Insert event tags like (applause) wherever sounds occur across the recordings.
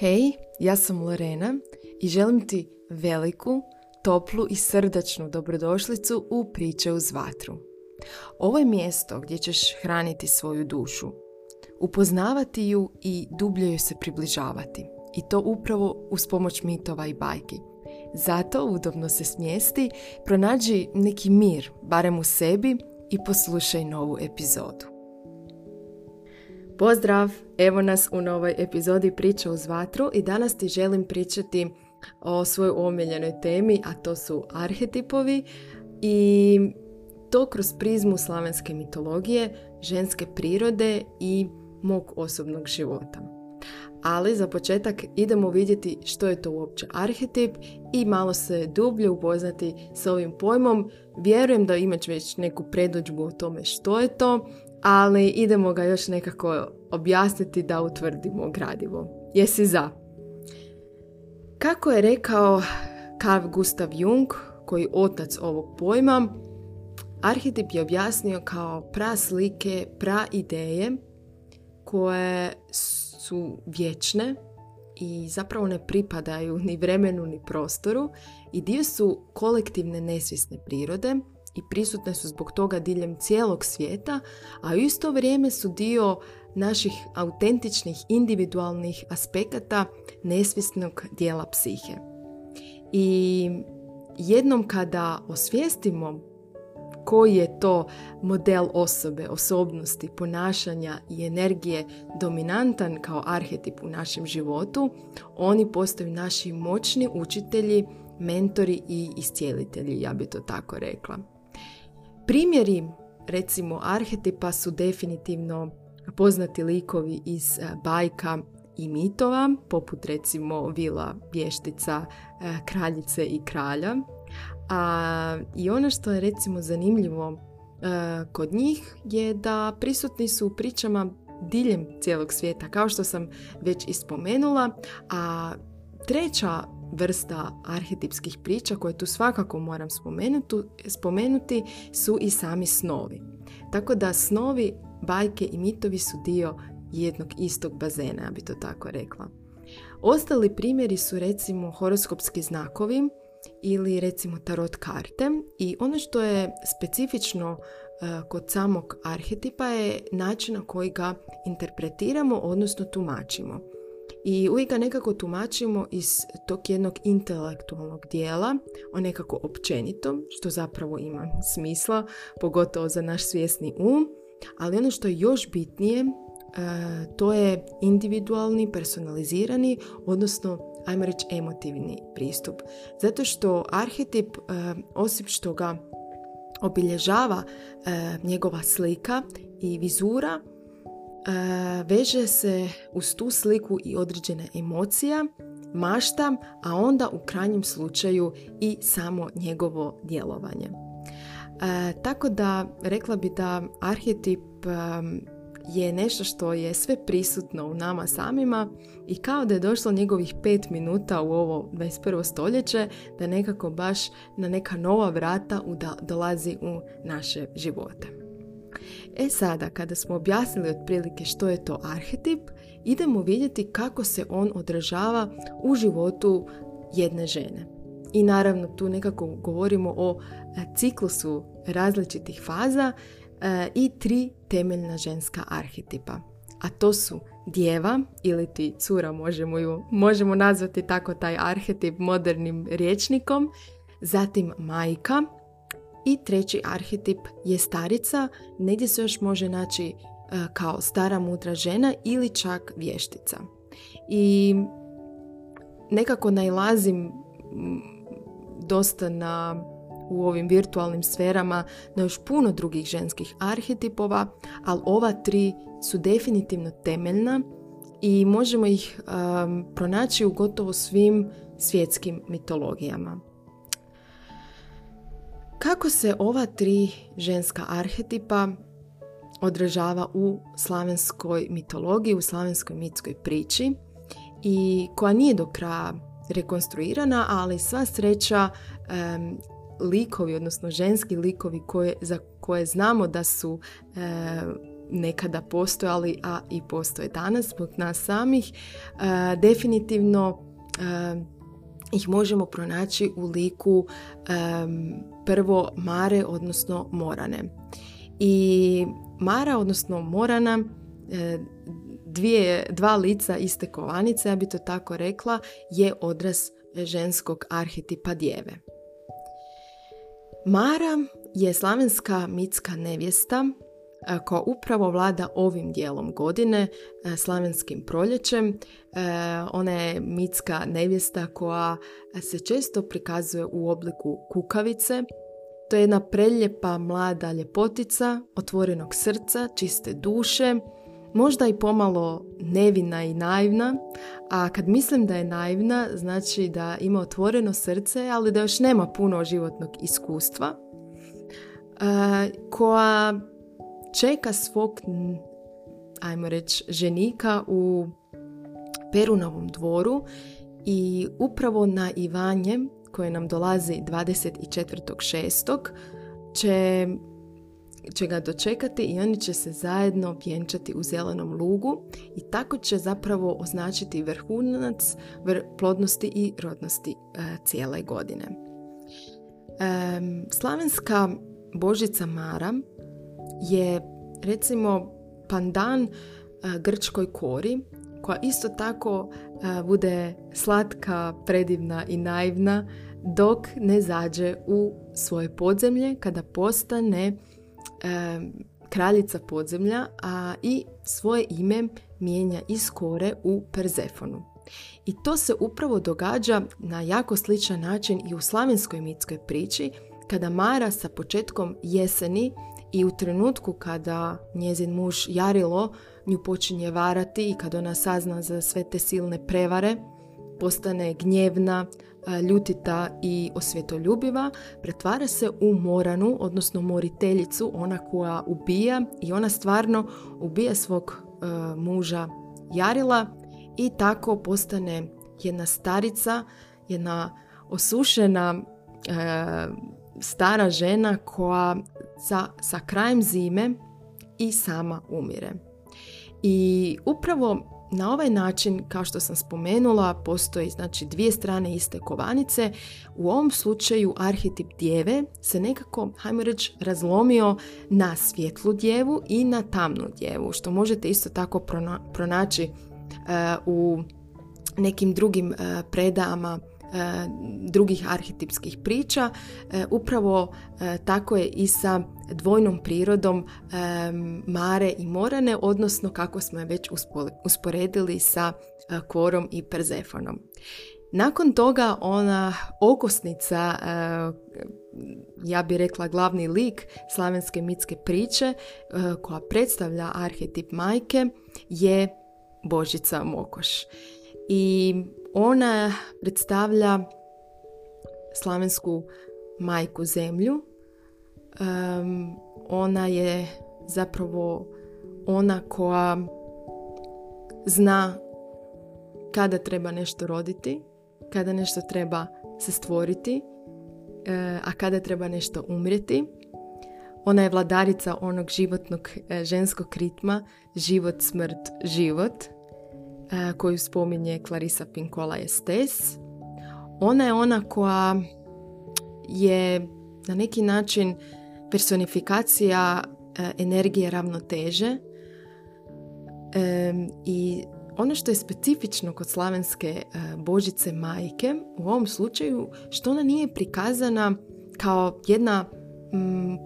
Hej, ja sam Lorena i želim ti veliku, toplu i srdačnu dobrodošlicu u Priče uz vatru. Ovo je mjesto gdje ćeš hraniti svoju dušu, upoznavati ju i dublje ju se približavati. I to upravo uz pomoć mitova i bajki. Zato udobno se smjesti, pronađi neki mir, barem u sebi i poslušaj novu epizodu. Pozdrav! Evo nas u novoj epizodi Priča uz vatru i danas ti želim pričati o svojoj omiljenoj temi, a to su arhetipovi i to kroz prizmu slavenske mitologije, ženske prirode i mog osobnog života. Ali za početak idemo vidjeti što je to uopće arhetip i malo se dublje upoznati s ovim pojmom. Vjerujem da imaš već neku predođbu o tome što je to, ali idemo ga još nekako objasniti da utvrdimo gradivo. Jesi za? Kako je rekao Carl Gustav Jung, koji otac ovog pojma, arhetip je objasnio kao pra slike, pra ideje koje su vječne i zapravo ne pripadaju ni vremenu ni prostoru i dio su kolektivne nesvjesne prirode i prisutne su zbog toga diljem cijelog svijeta, a u isto vrijeme su dio naših autentičnih individualnih aspekata nesvjesnog dijela psihe. I jednom kada osvijestimo koji je to model osobe, osobnosti, ponašanja i energije dominantan kao arhetip u našem životu, oni postaju naši moćni učitelji, mentori i iscijelitelji, ja bi to tako rekla. Primjeri, recimo, arhetipa su definitivno poznati likovi iz e, bajka i mitova, poput recimo vila, vještica, e, kraljice i kralja. A, I ono što je recimo zanimljivo e, kod njih je da prisutni su u pričama diljem cijelog svijeta, kao što sam već ispomenula, a treća vrsta arhetipskih priča koje tu svakako moram spomenuti, su i sami snovi. Tako da snovi, bajke i mitovi su dio jednog istog bazena, ja bi to tako rekla. Ostali primjeri su recimo horoskopski znakovi ili recimo tarot karte i ono što je specifično e, kod samog arhetipa je način na koji ga interpretiramo, odnosno tumačimo. I uvijek ga nekako tumačimo iz tog jednog intelektualnog dijela, o nekako općenitom, što zapravo ima smisla, pogotovo za naš svjesni um, ali ono što je još bitnije, e, to je individualni, personalizirani, odnosno ajmo reći emotivni pristup. Zato što arhetip, e, osim što ga obilježava e, njegova slika i vizura, veže se uz tu sliku i određena emocija, mašta, a onda u krajnjem slučaju i samo njegovo djelovanje. tako da rekla bi da arhetip je nešto što je sve prisutno u nama samima i kao da je došlo njegovih pet minuta u ovo 21. stoljeće da nekako baš na neka nova vrata dolazi u naše živote. E sada, kada smo objasnili otprilike što je to arhetip, idemo vidjeti kako se on odražava u životu jedne žene. I naravno tu nekako govorimo o e, ciklusu različitih faza e, i tri temeljna ženska arhetipa. A to su djeva ili ti cura možemo ju možemo nazvati tako taj arhetip modernim rječnikom, zatim majka, i treći arhetip je starica, negdje se još može naći e, kao stara mudra žena ili čak vještica. I nekako najlazim dosta na u ovim virtualnim sferama na još puno drugih ženskih arhetipova, ali ova tri su definitivno temeljna i možemo ih um, pronaći u gotovo svim svjetskim mitologijama. Kako se ova tri ženska arhetipa odražava u slavenskoj mitologiji, u slavenskoj mitskoj priči i koja nije do kraja rekonstruirana, ali sva sreća likovi, odnosno ženski likovi koje, za koje znamo da su nekada postojali, a i postoje danas zbog nas samih, definitivno ih možemo pronaći u liku prvo Mare, odnosno Morane. I Mara, odnosno Morana, e, dvije, dva lica iste kovanice, ja bi to tako rekla, je odraz ženskog arhetipa djeve. Mara je slavenska mitska nevjesta koja upravo vlada ovim dijelom godine, slavenskim proljećem. Ona je mitska nevjesta koja se često prikazuje u obliku kukavice. To je jedna preljepa mlada ljepotica, otvorenog srca, čiste duše, možda i pomalo nevina i naivna, a kad mislim da je naivna, znači da ima otvoreno srce, ali da još nema puno životnog iskustva, koja čeka svog, ajmo reći, ženika u Perunovom dvoru i upravo na Ivanje, koje nam dolazi 24.6. će će ga dočekati i oni će se zajedno vjenčati u zelenom lugu i tako će zapravo označiti vrhunac plodnosti i rodnosti e, cijele godine. E, slavenska božica Mara je recimo pandan e, grčkoj kori koja isto tako e, bude slatka, predivna i naivna dok ne zađe u svoje podzemlje kada postane e, kraljica podzemlja, a i svoje ime mijenja iz kore u Perzefonu. I to se upravo događa na jako sličan način i u slavenskoj mitskoj priči, kada Mara sa početkom jeseni i u trenutku kada njezin muž Jarilo nju počinje varati i kada ona sazna za sve te silne prevare, postane gnjevna, ljutita i osvjetoljubiva, pretvara se u Moranu, odnosno moriteljicu, ona koja ubija i ona stvarno ubija svog muža Jarila i tako postane jedna starica, jedna osušena stara žena koja sa, sa krajem zime i sama umire. I upravo na ovaj način, kao što sam spomenula, postoji znači dvije strane iste kovanice. U ovom slučaju arhetip djeve se nekako, hajmo reći, razlomio na svjetlu djevu i na tamnu djevu, što možete isto tako pronaći uh, u nekim drugim uh, predama E, drugih arhetipskih priča. E, upravo e, tako je i sa dvojnom prirodom Mare i Morane, odnosno kako smo je već usporedili sa Korom i Perzefonom. Nakon toga ona okosnica, ja bih rekla glavni lik slavenske mitske priče koja predstavlja arhetip majke je Božica Mokoš. I ona predstavlja slavensku majku zemlju. ona je zapravo ona koja zna kada treba nešto roditi, kada nešto treba se stvoriti, e, a kada treba nešto umrijeti. Ona je vladarica onog životnog e, ženskog ritma, život, smrt, život – koju spominje Clarissa Pinkola Estes. Ona je ona koja je na neki način personifikacija e, energije ravnoteže e, i ono što je specifično kod slavenske božice majke u ovom slučaju što ona nije prikazana kao jedna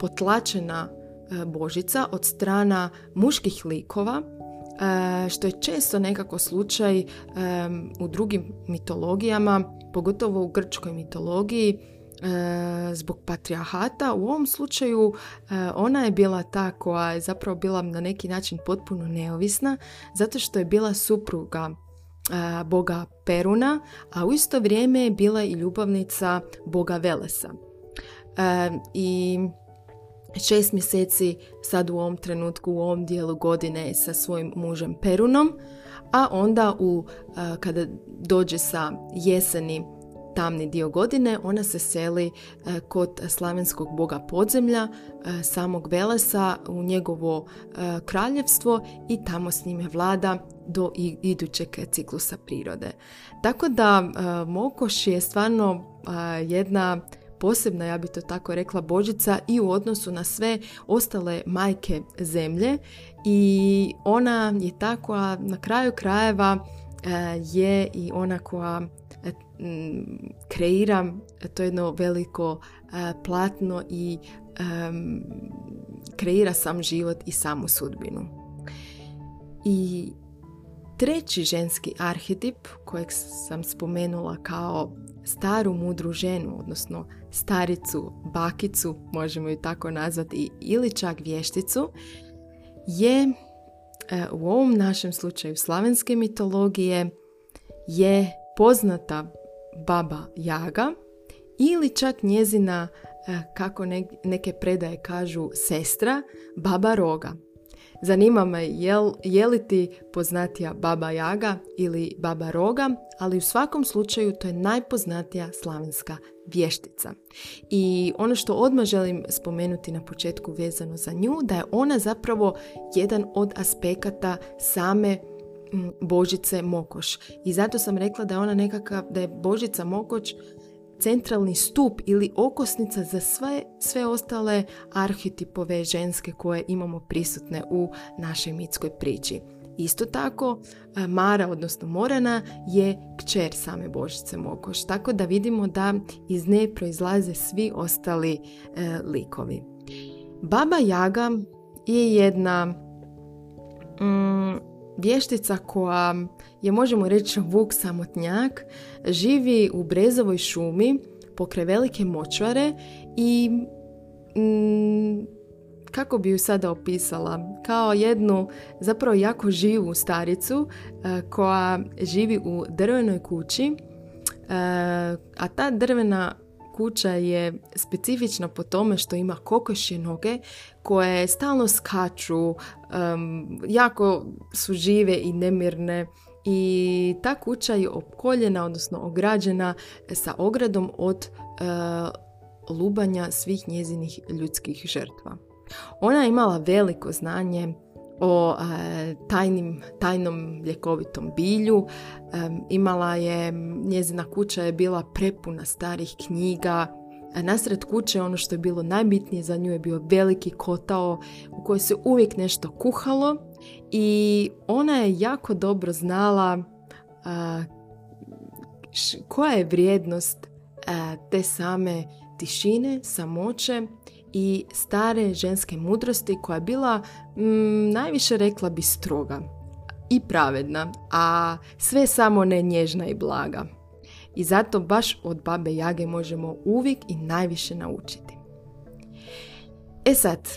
potlačena božica od strana muških likova E, što je često nekako slučaj e, u drugim mitologijama, pogotovo u grčkoj mitologiji, e, zbog patriarhata. U ovom slučaju ona je bila ta koja je zapravo bila na neki način potpuno neovisna, zato što je bila supruga boga Peruna, a u isto vrijeme je bila i ljubavnica boga Velesa. I šest mjeseci sad u ovom trenutku, u ovom dijelu godine sa svojim mužem Perunom, a onda u, kada dođe sa jeseni tamni dio godine ona se seli kod slavenskog boga podzemlja, samog Velesa u njegovo kraljevstvo i tamo s njime vlada do idućeg ciklusa prirode. Tako da Mokoš je stvarno jedna posebna, ja bi to tako rekla, božica i u odnosu na sve ostale majke zemlje i ona je ta koja na kraju krajeva je i ona koja kreira to jedno veliko platno i kreira sam život i samu sudbinu. I treći ženski arhetip kojeg sam spomenula kao staru mudru ženu, odnosno staricu, bakicu, možemo ju tako nazvati, ili čak vješticu, je e, u ovom našem slučaju slavenske mitologije je poznata baba Jaga ili čak njezina, e, kako neke predaje kažu, sestra, baba Roga. Zanima me je li ti poznatija Baba Jaga ili Baba Roga, ali u svakom slučaju to je najpoznatija slavenska vještica. I ono što odmah želim spomenuti na početku vezano za nju, da je ona zapravo jedan od aspekata same Božice Mokoš. I zato sam rekla da je ona nekakav, da je Božica Mokoš centralni stup ili okosnica za sve, sve ostale arhetipove ženske koje imamo prisutne u našoj mitskoj priči. Isto tako, e, Mara, odnosno Morana, je kćer same Božice Mokoš, tako da vidimo da iz nje proizlaze svi ostali e, likovi. Baba Jaga je jedna mm, vještica koja je, možemo reći, vuk samotnjak, živi u brezovoj šumi pokraj velike močvare i mm, kako bi ju sada opisala? Kao jednu zapravo jako živu staricu e, koja živi u drvenoj kući, e, a ta drvena kuća je specifična po tome što ima kokošje noge koje stalno skaču, jako su žive i nemirne i ta kuća je opkoljena, odnosno ograđena sa ogradom od uh, lubanja svih njezinih ljudskih žrtva. Ona je imala veliko znanje o e, tajnim, tajnom ljekovitom bilju. E, imala je, njezina kuća je bila prepuna starih knjiga. A nasred kuće ono što je bilo najbitnije za nju je bio veliki kotao u kojoj se uvijek nešto kuhalo i ona je jako dobro znala koja je vrijednost te same tišine, samoće i stare ženske mudrosti koja je bila mm, najviše rekla bi stroga i pravedna, a sve samo ne nježna i blaga. I zato baš od babe Jage možemo uvijek i najviše naučiti. E sad,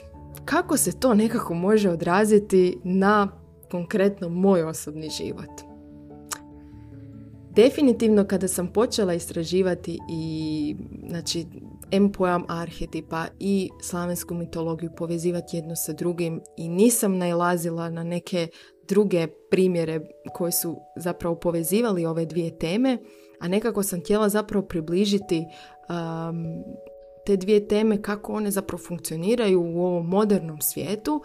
kako se to nekako može odraziti na konkretno moj osobni život? Definitivno kada sam počela istraživati i znači em pojam arhetipa i slavensku mitologiju povezivati jedno sa drugim i nisam najlazila na neke druge primjere koji su zapravo povezivali ove dvije teme, a nekako sam htjela zapravo približiti um, te dvije teme kako one zapravo funkcioniraju u ovom modernom svijetu.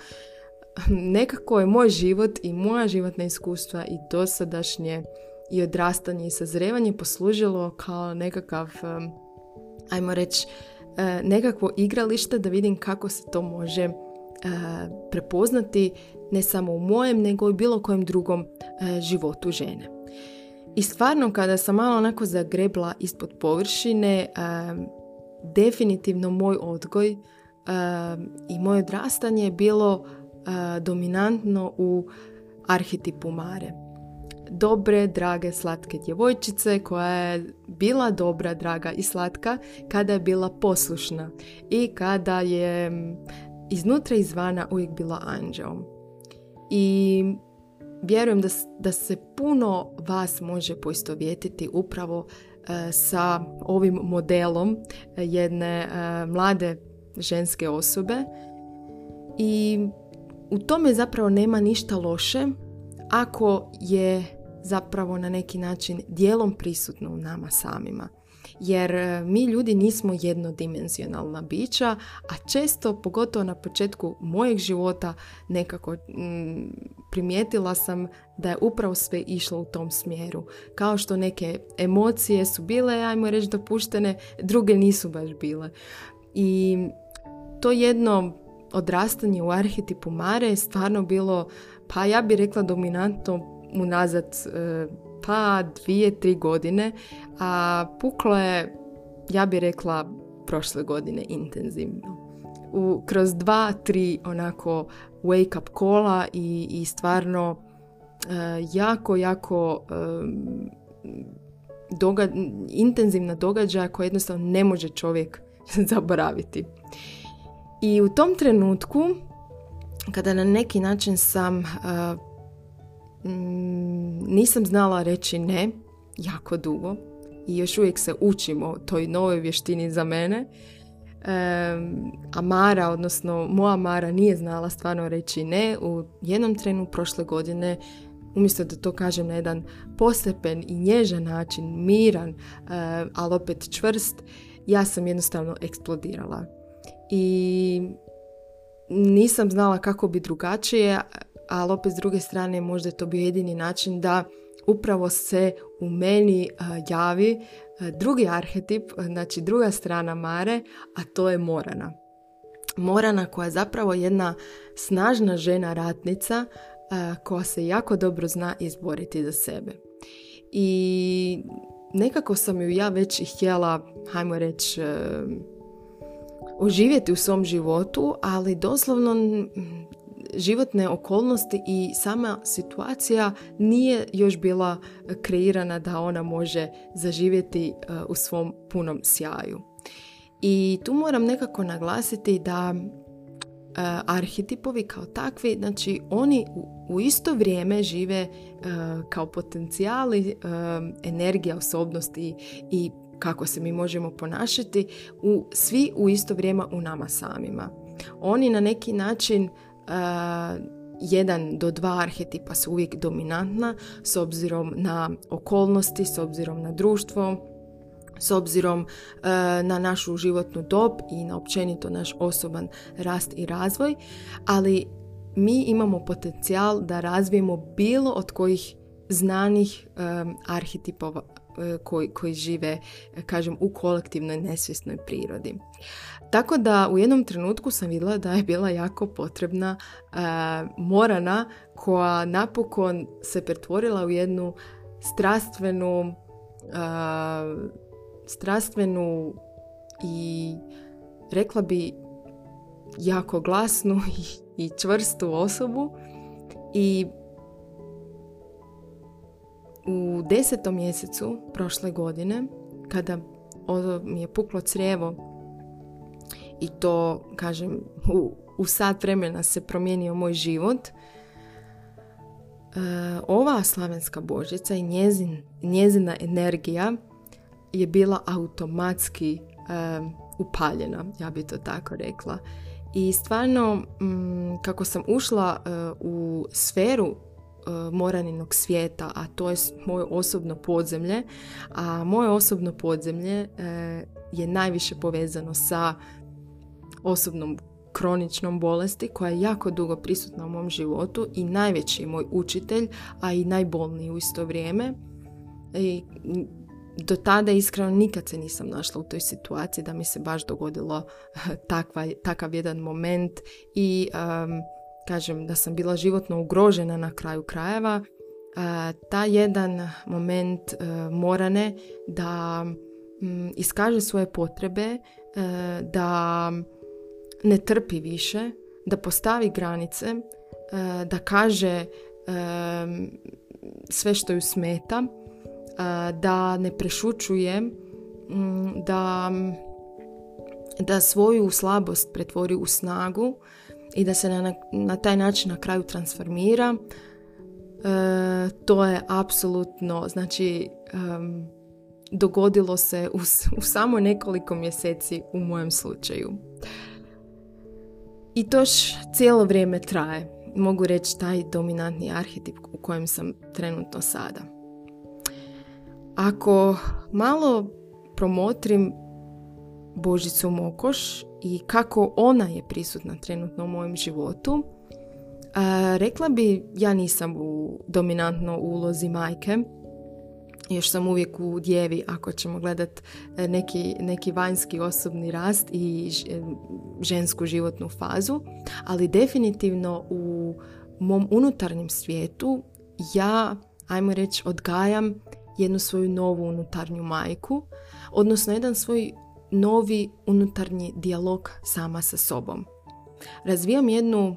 Nekako je moj život i moja životna iskustva i dosadašnje i odrastanje i sazrevanje poslužilo kao nekakav um, ajmo reći, e, nekakvo igralište da vidim kako se to može e, prepoznati ne samo u mojem, nego i bilo kojem drugom e, životu žene. I stvarno kada sam malo onako zagrebla ispod površine, definitivno moj odgoj i moje odrastanje je bilo dominantno u arhetipu Mare dobre, drage, slatke djevojčice koja je bila dobra, draga i slatka kada je bila poslušna i kada je iznutra i izvana uvijek bila anđeom. I vjerujem da, da se puno vas može poistovjetiti upravo e, sa ovim modelom jedne e, mlade ženske osobe i u tome zapravo nema ništa loše ako je zapravo na neki način dijelom prisutno u nama samima. jer e, mi ljudi nismo jednodimenzionalna bića, a često, pogotovo na početku mojeg života, nekako mm, primijetila sam da je upravo sve išlo u tom smjeru. Kao što neke emocije su bile, ajmo reći, dopuštene, druge nisu baš bile. I to jedno odrastanje u arhetipu Mare je stvarno bilo, pa ja bih rekla dominantno unazad e, pa dvije, tri godine, a puklo je, ja bih rekla, prošle godine intenzivno. U, kroz dva, tri onako wake up kola i, i stvarno e, jako, jako doga, intenzivna događaja koja jednostavno ne može čovjek (laughs) zaboraviti. I u tom trenutku, kada na neki način sam uh, nisam znala reći ne jako dugo i još uvijek se učimo toj novoj vještini za mene. a Mara, odnosno moja Mara nije znala stvarno reći ne. U jednom trenu prošle godine umjesto da to kažem na jedan postepen i nježan način, miran, ali opet čvrst, ja sam jednostavno eksplodirala. I nisam znala kako bi drugačije, ali opet s druge strane možda je to bio jedini način da upravo se u meni javi drugi arhetip, znači druga strana Mare, a to je Morana. Morana koja je zapravo jedna snažna žena ratnica koja se jako dobro zna izboriti za sebe. I nekako sam ju ja već i htjela, hajmo reći, oživjeti u svom životu, ali doslovno životne okolnosti i sama situacija nije još bila kreirana da ona može zaživjeti e, u svom punom sjaju. I tu moram nekako naglasiti da e, arhetipovi kao takvi, znači oni u isto vrijeme žive e, kao potencijali energija, osobnosti i kako se mi možemo ponašati u, svi u isto vrijeme u nama samima. Oni na neki način jedan do dva arhetipa su uvijek dominantna s obzirom na okolnosti, s obzirom na društvo, s obzirom na našu životnu dob i na općenito naš osoban rast i razvoj, ali mi imamo potencijal da razvijemo bilo od kojih znanih um, arhetipova koji, koji žive, kažem, u kolektivnoj nesvjesnoj prirodi. Tako da u jednom trenutku sam vidjela da je bila jako potrebna e, morana koja napokon se pretvorila u jednu strastvenu e, strastvenu i rekla bi jako glasnu (laughs) i, i čvrstu osobu. I u desetom mjesecu prošle godine kada mi je puklo crijevo i to, kažem, u, u sat vremena se promijenio moj život. E, ova slavenska božica i njezin, njezina energija je bila automatski e, upaljena, ja bi to tako rekla. I stvarno, mm, kako sam ušla e, u sferu moraninog svijeta, a to je moje osobno podzemlje, a moje osobno podzemlje je najviše povezano sa osobnom kroničnom bolesti koja je jako dugo prisutna u mom životu i najveći moj učitelj, a i najbolniji u isto vrijeme. I do tada iskreno nikad se nisam našla u toj situaciji da mi se baš dogodilo takva, takav jedan moment i kažem da sam bila životno ugrožena na kraju krajeva. Uh, ta jedan moment uh, morane da um, iskaže svoje potrebe, da ne trpi više, da postavi granice, e, da kaže e, sve što ju smeta, e, da ne prešučuje, da, da svoju slabost pretvori u snagu i da se na, na taj način na kraju transformira. To je apsolutno, znači, dogodilo se u, u samo nekoliko mjeseci u mojem slučaju. I to cijelo vrijeme traje. Mogu reći taj dominantni arhetip u kojem sam trenutno sada. Ako malo promotrim Božicu Mokoš i kako ona je prisutna trenutno u mojem životu. rekla bi, ja nisam u dominantno ulozi majke, još sam uvijek u djevi ako ćemo gledat e, neki, neki vanjski osobni rast i e, žensku životnu fazu, ali definitivno u mom unutarnjem svijetu ja, ajmo reći, odgajam jednu svoju novu unutarnju majku, odnosno jedan svoj novi unutarnji dijalog sama sa sobom. Razvijam jednu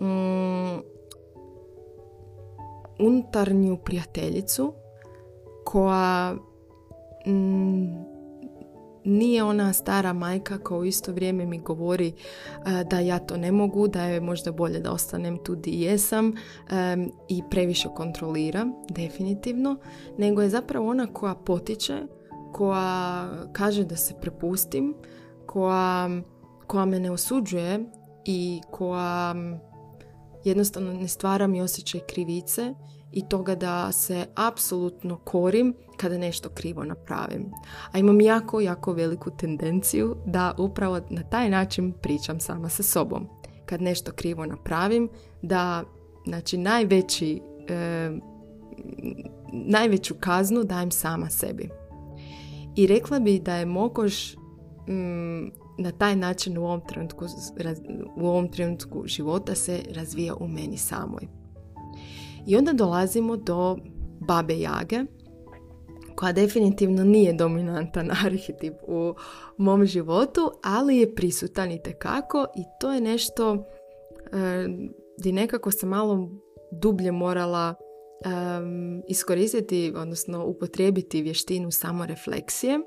mm, unutarnju prijateljicu koja mm, nije ona stara majka koja u isto vrijeme mi govori e, da ja to ne mogu, da je možda bolje da ostanem tu di jesam i previše kontrolira, definitivno, nego je zapravo ona koja potiče, koja kaže da se prepustim, koja, koja me ne osuđuje i koja jednostavno ne stvara mi osjećaj krivice i toga da se apsolutno korim kada nešto krivo napravim. A imam jako, jako veliku tendenciju da upravo na taj način pričam sama sa sobom. Kad nešto krivo napravim, da znači najveći, e, najveću kaznu dajem sama sebi. I rekla bi da je mogoš mm, na taj način u ovom trenutku, u ovom trenutku života se razvija u meni samoj. I onda dolazimo do babe Jage, koja definitivno nije dominantan (laughs) arhetip u mom životu, ali je prisutan i tekako i to je nešto e, gdje nekako sam malo dublje morala iskoristiti, odnosno upotrijebiti vještinu samorefleksije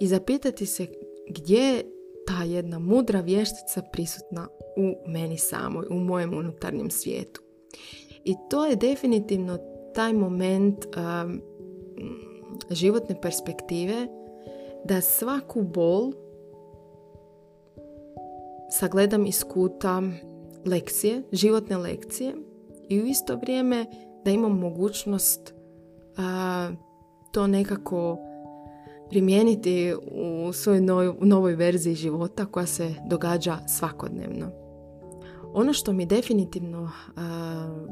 i zapitati se gdje je ta jedna mudra vještica prisutna u meni samoj, u mojem unutarnjem svijetu. I to je definitivno taj moment um, životne perspektive da svaku bol sagledam iz kuta lekcije, životne lekcije i u isto vrijeme da imam mogućnost uh, to nekako primijeniti u svojoj novoj, novoj verziji života koja se događa svakodnevno. Ono što mi definitivno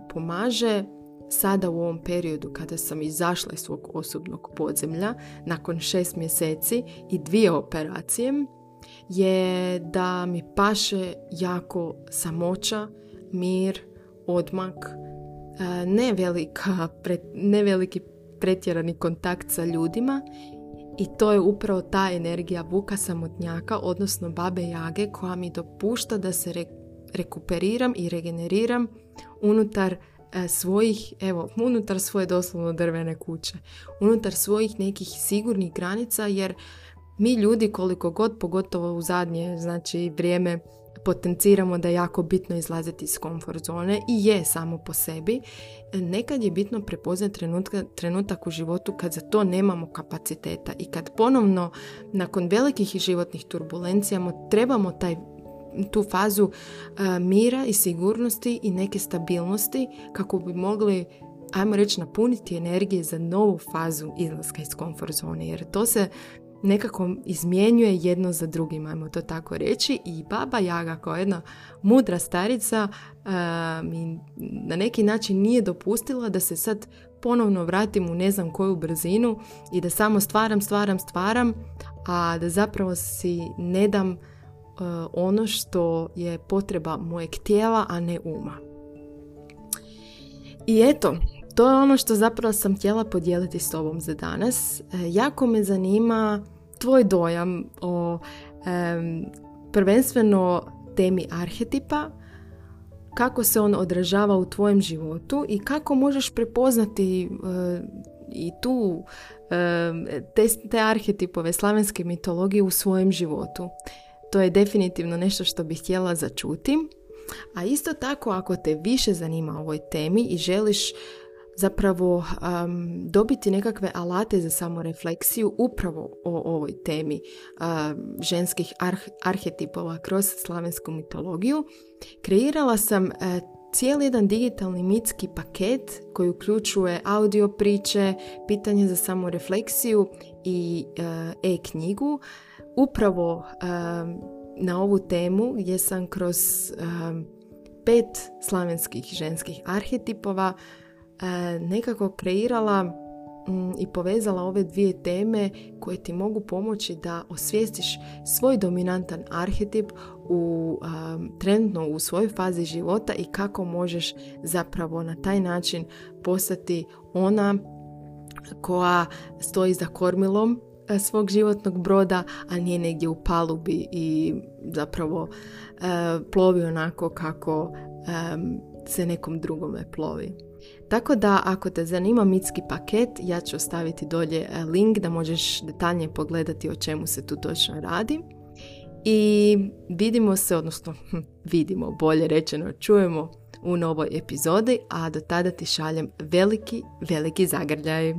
pomaže sada u ovom periodu kada sam izašla iz svog osobnog podzemlja nakon šest mjeseci i dvije operacije je da mi paše jako samoća, mir, odmak, ne, velika, ne veliki pretjerani kontakt sa ljudima i to je upravo ta energija vuka samotnjaka, odnosno babe jage koja mi dopušta da se rekuperiram i regeneriram unutar e, svojih, evo, unutar svoje doslovno drvene kuće, unutar svojih nekih sigurnih granica jer mi ljudi koliko god, pogotovo u zadnje znači vrijeme potenciramo da je jako bitno izlaziti iz komfort zone i je samo po sebi. Nekad je bitno prepoznati trenutka, trenutak u životu kad za to nemamo kapaciteta i kad ponovno nakon velikih životnih turbulencija trebamo taj tu fazu mira i sigurnosti i neke stabilnosti kako bi mogli ajmo reći napuniti energije za novu fazu izlaska iz komfort zone jer to se nekako izmjenjuje jedno za drugim, ajmo to tako reći i baba Jaga kao jedna mudra starica mi na neki način nije dopustila da se sad ponovno vratim u ne znam koju brzinu i da samo stvaram, stvaram, stvaram, a da zapravo si ne dam E, ono što je potreba mojeg tijela, a ne uma. I eto, to je ono što zapravo sam htjela podijeliti s tobom za danas. E, jako me zanima tvoj dojam o prvenstveno temi arhetipa, kako se on odražava u tvojem životu i kako možeš prepoznati e, i tu te, te arhetipove slavenske mitologije u svojem životu to je definitivno nešto što bih htjela začuti. A isto tako ako te više zanima o ovoj temi i želiš zapravo dobiti nekakve alate za samorefleksiju upravo o ovoj temi ženskih arhetipova kroz slavensku mitologiju, kreirala sam e, cijeli jedan digitalni mitski paket koji uključuje audio priče, pitanje za samorefleksiju i e-knjigu. Upravo na ovu temu gdje sam kroz pet slavenskih ženskih arhetipova nekako kreirala Mm, i povezala ove dvije teme koje ti mogu pomoći da osvijestiš svoj dominantan arhetip u trenutno u svojoj fazi života i kako možeš zapravo na taj način postati ona koja stoji za kormilom svog životnog broda, a nije negdje u palubi i zapravo plovi onako kako se nekom drugome plovi. Tako da ako te zanima mitski paket, ja ću ostaviti dolje e, link da možeš detaljnije pogledati o čemu se tu točno radi. I vidimo se, odnosno hm, vidimo, bolje rečeno, čujemo u novoj epizodi, a do tada ti šaljem veliki, veliki zagrljaj.